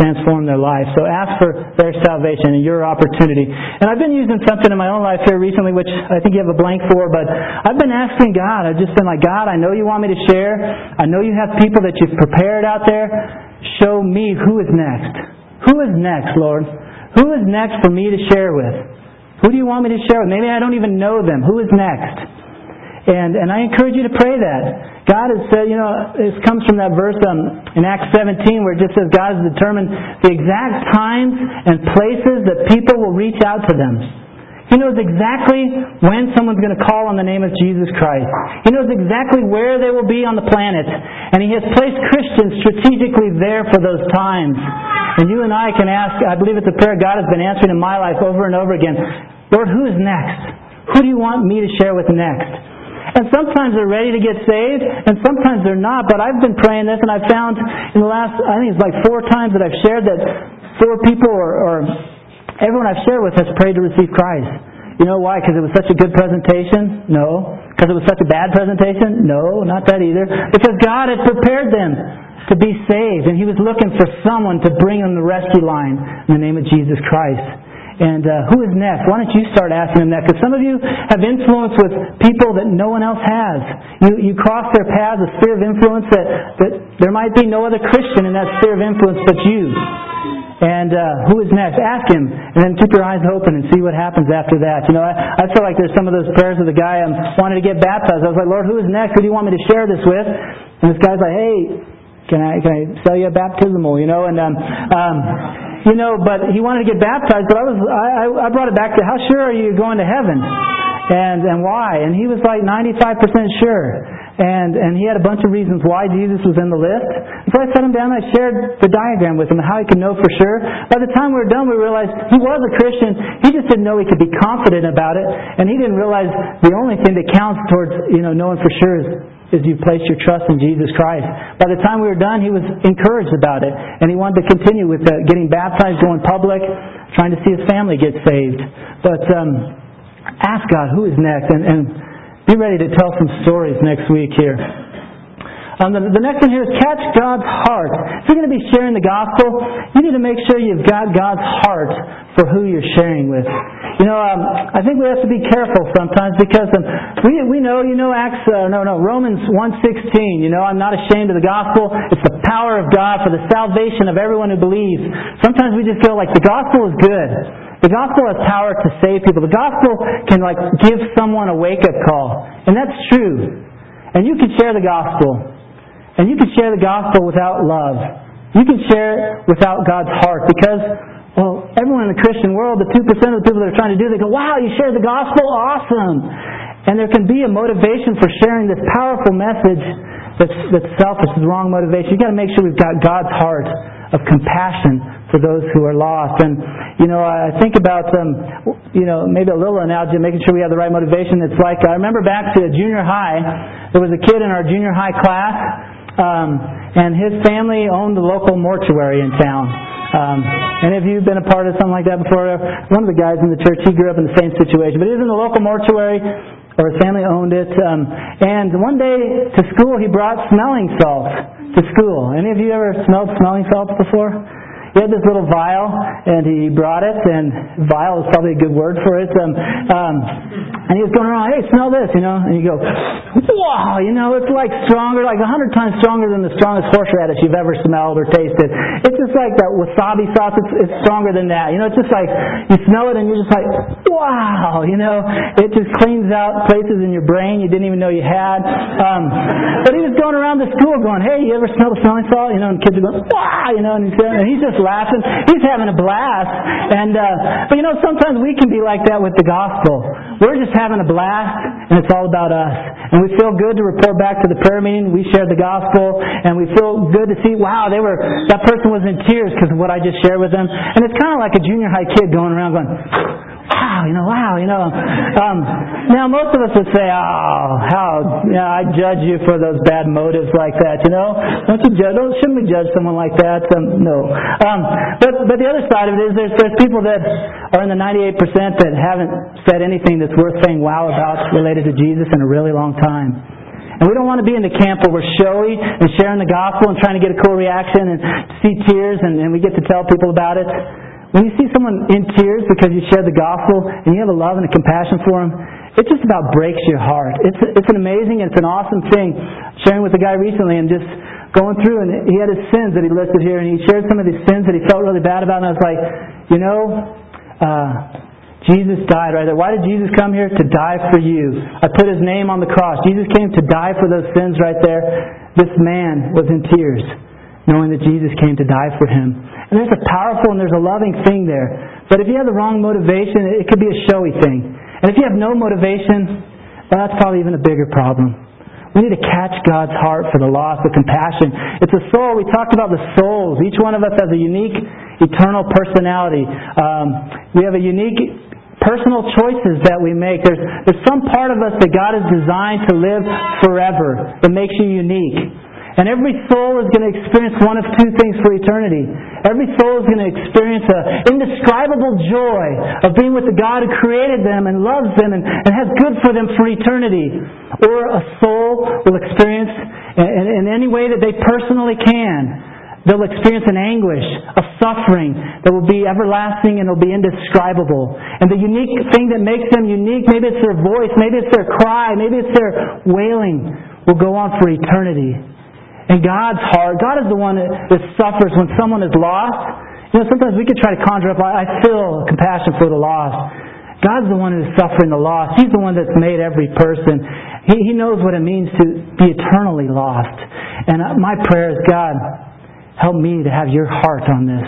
transform their life. So ask for their salvation and your opportunity. And I've been using something in my own life here recently, which I think you have a blank for, but I've been asking God. I've just been like, God, I know you want me to share. I know you have people that you've prepared out there. Show me who is next. Who is next, Lord? Who is next for me to share with? Who do you want me to share with? Maybe I don't even know them. Who is next? And, and I encourage you to pray that. God has said, you know, this comes from that verse um, in Acts 17 where it just says God has determined the exact times and places that people will reach out to them. He knows exactly when someone's going to call on the name of Jesus Christ. He knows exactly where they will be on the planet. And He has placed Christians strategically there for those times. And you and I can ask, I believe it's a prayer God has been answering in my life over and over again. Lord, who is next? Who do you want me to share with next? And sometimes they're ready to get saved, and sometimes they're not. But I've been praying this, and I've found in the last, I think it's like four times that I've shared that four people or, or everyone I've shared with has prayed to receive Christ. You know why? Because it was such a good presentation? No. Because it was such a bad presentation? No, not that either. Because God had prepared them to be saved, and He was looking for someone to bring them the rescue line in the name of Jesus Christ. And uh, who is next? Why don't you start asking them that? Because some of you have influence with people that no one else has. You, you cross their paths, a sphere of influence that, that there might be no other Christian in that sphere of influence but you. And uh, who is next? Ask him, and then keep your eyes open and see what happens after that. You know, I, I feel like there's some of those prayers of the guy um, wanted to get baptized. I was like, Lord, who is next? Who do you want me to share this with? And this guy's like, Hey, can I can I sell you a baptismal? You know, and um, um, you know, but he wanted to get baptized. But I was I, I brought it back to how sure are you going to heaven, and and why? And he was like 95% sure. And and he had a bunch of reasons why Jesus was in the list. so I sat him down and I shared the diagram with him how he could know for sure. By the time we were done, we realized he was a Christian. He just didn't know he could be confident about it, and he didn't realize the only thing that counts towards you know knowing for sure is is you placed your trust in Jesus Christ. By the time we were done, he was encouraged about it, and he wanted to continue with the, getting baptized, going public, trying to see his family get saved. But um, ask God who is next, and, and be ready to tell some stories next week here. Um, the, the, next one here is catch God's heart. If you're going to be sharing the gospel, you need to make sure you've got God's heart for who you're sharing with. You know, um, I think we have to be careful sometimes because um, we we know, you know, Acts uh, no no Romans one sixteen. You know, I'm not ashamed of the gospel. It's the power of God for the salvation of everyone who believes. Sometimes we just feel like the gospel is good. The gospel has power to save people. The gospel can like give someone a wake up call, and that's true. And you can share the gospel, and you can share the gospel without love. You can share it without God's heart because well, everyone in the Christian world, the 2% of the people that are trying to do, they go, wow, you shared the gospel? Awesome. And there can be a motivation for sharing this powerful message that's, that's selfish, the wrong motivation. You've got to make sure we've got God's heart of compassion for those who are lost. And, you know, I think about, um, you know, maybe a little analogy, making sure we have the right motivation. It's like, I remember back to junior high, there was a kid in our junior high class, um, and his family owned the local mortuary in town. Um, any of you've been a part of something like that before? One of the guys in the church, he grew up in the same situation, but he was in the local mortuary, or his family owned it. Um, and one day to school, he brought smelling salts to school. Any of you ever smelled smelling salts before? He had this little vial, and he brought it, and vial is probably a good word for it. Um, um, and he was going around, hey, smell this, you know, and you go, wow, you know, it's like stronger, like a hundred times stronger than the strongest horseradish you've ever smelled or tasted. It's just like that wasabi sauce, it's, it's stronger than that. You know, it's just like, you smell it and you're just like, wow, you know, it just cleans out places in your brain you didn't even know you had. Um, but he was going around the school going, hey, you ever smell the smelling salt? You know, and kids are going, wow, you know, and he's, and he's just laughing. He's having a blast. And uh, but you know, sometimes we can be like that with the gospel. We're just having a blast, and it's all about us. And we feel good to report back to the prayer meeting. We shared the gospel, and we feel good to see, wow, they were that person was in tears because of what I just shared with them. And it's kind of like a junior high kid going around going wow, you know, wow, you know. Um, now, most of us would say, oh, how, you know, I judge you for those bad motives like that, you know. Don't you judge, don't, shouldn't we judge someone like that? Um, no. Um, but, but the other side of it is there's, there's people that are in the 98% that haven't said anything that's worth saying wow about related to Jesus in a really long time. And we don't want to be in the camp where we're showy and sharing the gospel and trying to get a cool reaction and see tears and, and we get to tell people about it. When you see someone in tears because you share the gospel and you have a love and a compassion for them, it just about breaks your heart. It's, it's an amazing, it's an awesome thing. Sharing with a guy recently and just going through and he had his sins that he listed here and he shared some of these sins that he felt really bad about and I was like, you know, uh, Jesus died right there. Why did Jesus come here? To die for you. I put his name on the cross. Jesus came to die for those sins right there. This man was in tears, knowing that Jesus came to die for him. And there's a powerful and there's a loving thing there. But if you have the wrong motivation, it could be a showy thing. And if you have no motivation, well, that's probably even a bigger problem. We need to catch God's heart for the lost with compassion. It's a soul. We talked about the souls. Each one of us has a unique, eternal personality. Um, we have a unique personal choices that we make. There's, there's some part of us that God has designed to live forever that makes you unique. And every soul is going to experience one of two things for eternity. Every soul is going to experience an indescribable joy of being with the God who created them and loves them and, and has good for them for eternity. Or a soul will experience in, in any way that they personally can They'll experience an anguish, a suffering that will be everlasting and will be indescribable. And the unique thing that makes them unique, maybe it's their voice, maybe it's their cry, maybe it's their wailing, will go on for eternity. And God's heart, God is the one that, suffers when someone is lost. You know, sometimes we can try to conjure up, I, I feel compassion for the lost. God's the one who's suffering the loss. He's the one that's made every person. He, he knows what it means to be eternally lost. And uh, my prayer is, God, Help me to have your heart on this.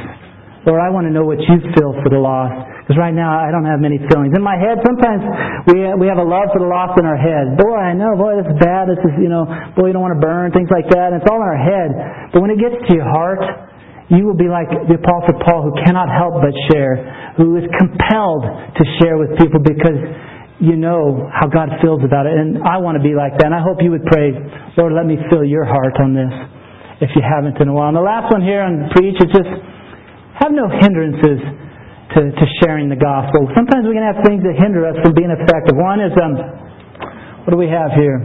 Lord, I want to know what you feel for the lost. Because right now I don't have many feelings. In my head, sometimes we, we have a love for the lost in our head. Boy, I know, boy, this is bad. This is, you know, boy, you don't want to burn, things like that. And it's all in our head. But when it gets to your heart, you will be like the Apostle Paul who cannot help but share, who is compelled to share with people because you know how God feels about it. And I want to be like that. And I hope you would pray, Lord, let me fill your heart on this if you haven't in a while. And the last one here on preach is just have no hindrances to, to sharing the gospel. Sometimes we can have things that hinder us from being effective. One is, um, what do we have here?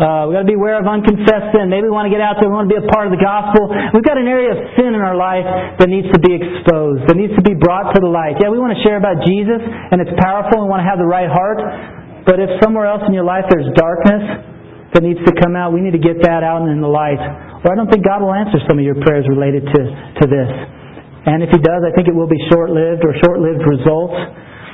Uh, we've got to be aware of unconfessed sin. Maybe we want to get out there. We want to be a part of the gospel. We've got an area of sin in our life that needs to be exposed, that needs to be brought to the light. Yeah, we want to share about Jesus, and it's powerful. We want to have the right heart. But if somewhere else in your life there's darkness that needs to come out, we need to get that out in the light. Or I don't think God will answer some of your prayers related to, to this. And if He does, I think it will be short lived or short lived results.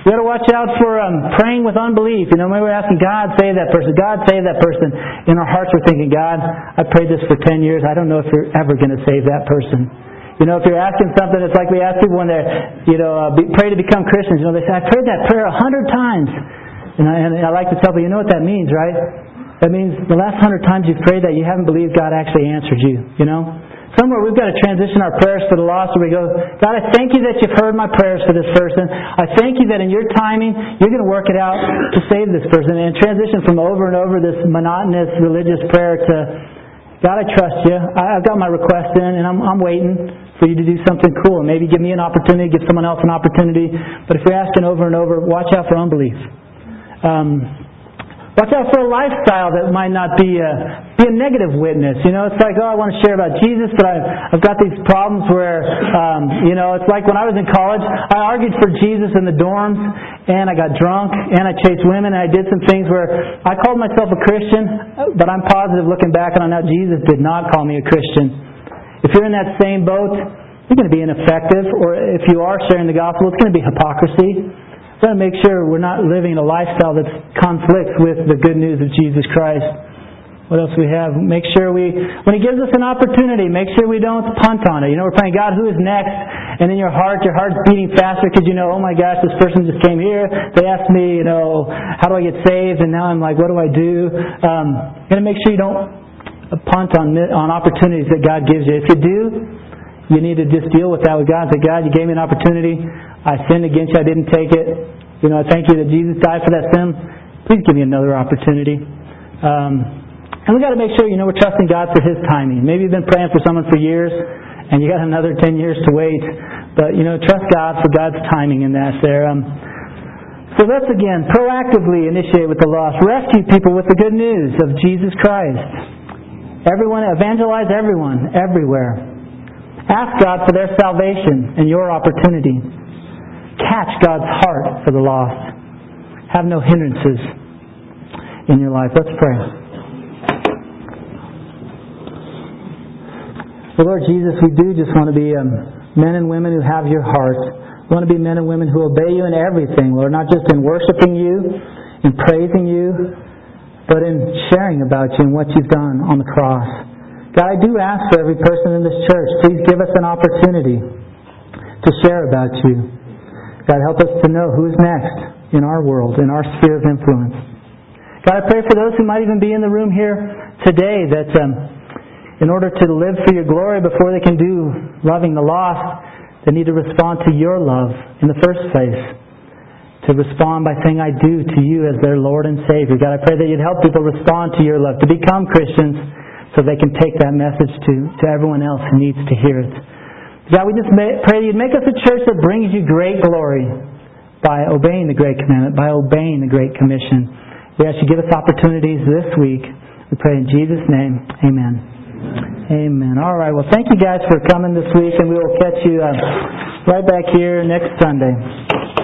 We got to watch out for um, praying with unbelief. You know, maybe we're asking God save that person. God save that person. In our hearts, we're thinking, God, I prayed this for ten years. I don't know if you're ever going to save that person. You know, if you're asking something, it's like we ask people when they're, you know, uh, be, pray to become Christians. You know, they say, I prayed that prayer a hundred times. And I, and I like to tell people, you know what that means, right? That means the last hundred times you've prayed that, you haven't believed God actually answered you, you know? Somewhere we've got to transition our prayers for the lost where we go, God, I thank you that you've heard my prayers for this person. I thank you that in your timing, you're going to work it out to save this person. And transition from over and over this monotonous religious prayer to, God, I trust you. I've got my request in and I'm, I'm waiting for you to do something cool. And maybe give me an opportunity, give someone else an opportunity. But if you're asking over and over, watch out for unbelief. Um, Watch out for a lifestyle that might not be a, be a negative witness. You know, it's like, oh, I want to share about Jesus, but I've, I've got these problems where, um, you know, it's like when I was in college, I argued for Jesus in the dorms, and I got drunk, and I chased women, and I did some things where I called myself a Christian, but I'm positive looking back on now, Jesus did not call me a Christian. If you're in that same boat, you're going to be ineffective, or if you are sharing the gospel, it's going to be hypocrisy. We've got to make sure we're not living a lifestyle that conflicts with the good news of Jesus Christ. What else we have? Make sure we, when He gives us an opportunity, make sure we don't punt on it. You know, we're praying, God, who is next? And in your heart, your heart's beating faster because you know, oh my gosh, this person just came here. They asked me, you know, how do I get saved? And now I'm like, what do I do? Um, you got to make sure you don't punt on on opportunities that God gives you. If you do, you need to just deal with that with God. Say, God, you gave me an opportunity. I sinned against you. I didn't take it. You know, I thank you that Jesus died for that sin. Please give me another opportunity. Um, and we got to make sure, you know, we're trusting God for His timing. Maybe you've been praying for someone for years, and you got another 10 years to wait. But, you know, trust God for God's timing in that there. Um, So let's again proactively initiate with the lost, rescue people with the good news of Jesus Christ. Everyone, evangelize everyone, everywhere. Ask God for their salvation and your opportunity. Catch God's heart for the lost. Have no hindrances in your life. Let's pray. Lord Jesus, we do just want to be um, men and women who have your heart. We want to be men and women who obey you in everything, Lord, not just in worshiping you, in praising you, but in sharing about you and what you've done on the cross. God, I do ask for every person in this church, please give us an opportunity to share about you. God, help us to know who's next in our world, in our sphere of influence. God, I pray for those who might even be in the room here today that um, in order to live for your glory before they can do loving the lost, they need to respond to your love in the first place. To respond by saying, I do to you as their Lord and Savior. God, I pray that you'd help people respond to your love, to become Christians, so they can take that message to, to everyone else who needs to hear it. God, we just pray that you'd make us a church that brings you great glory by obeying the Great Commandment, by obeying the Great Commission. We ask you give us opportunities this week. We pray in Jesus' name. Amen. Amen. All right. Well, thank you guys for coming this week, and we will catch you uh, right back here next Sunday.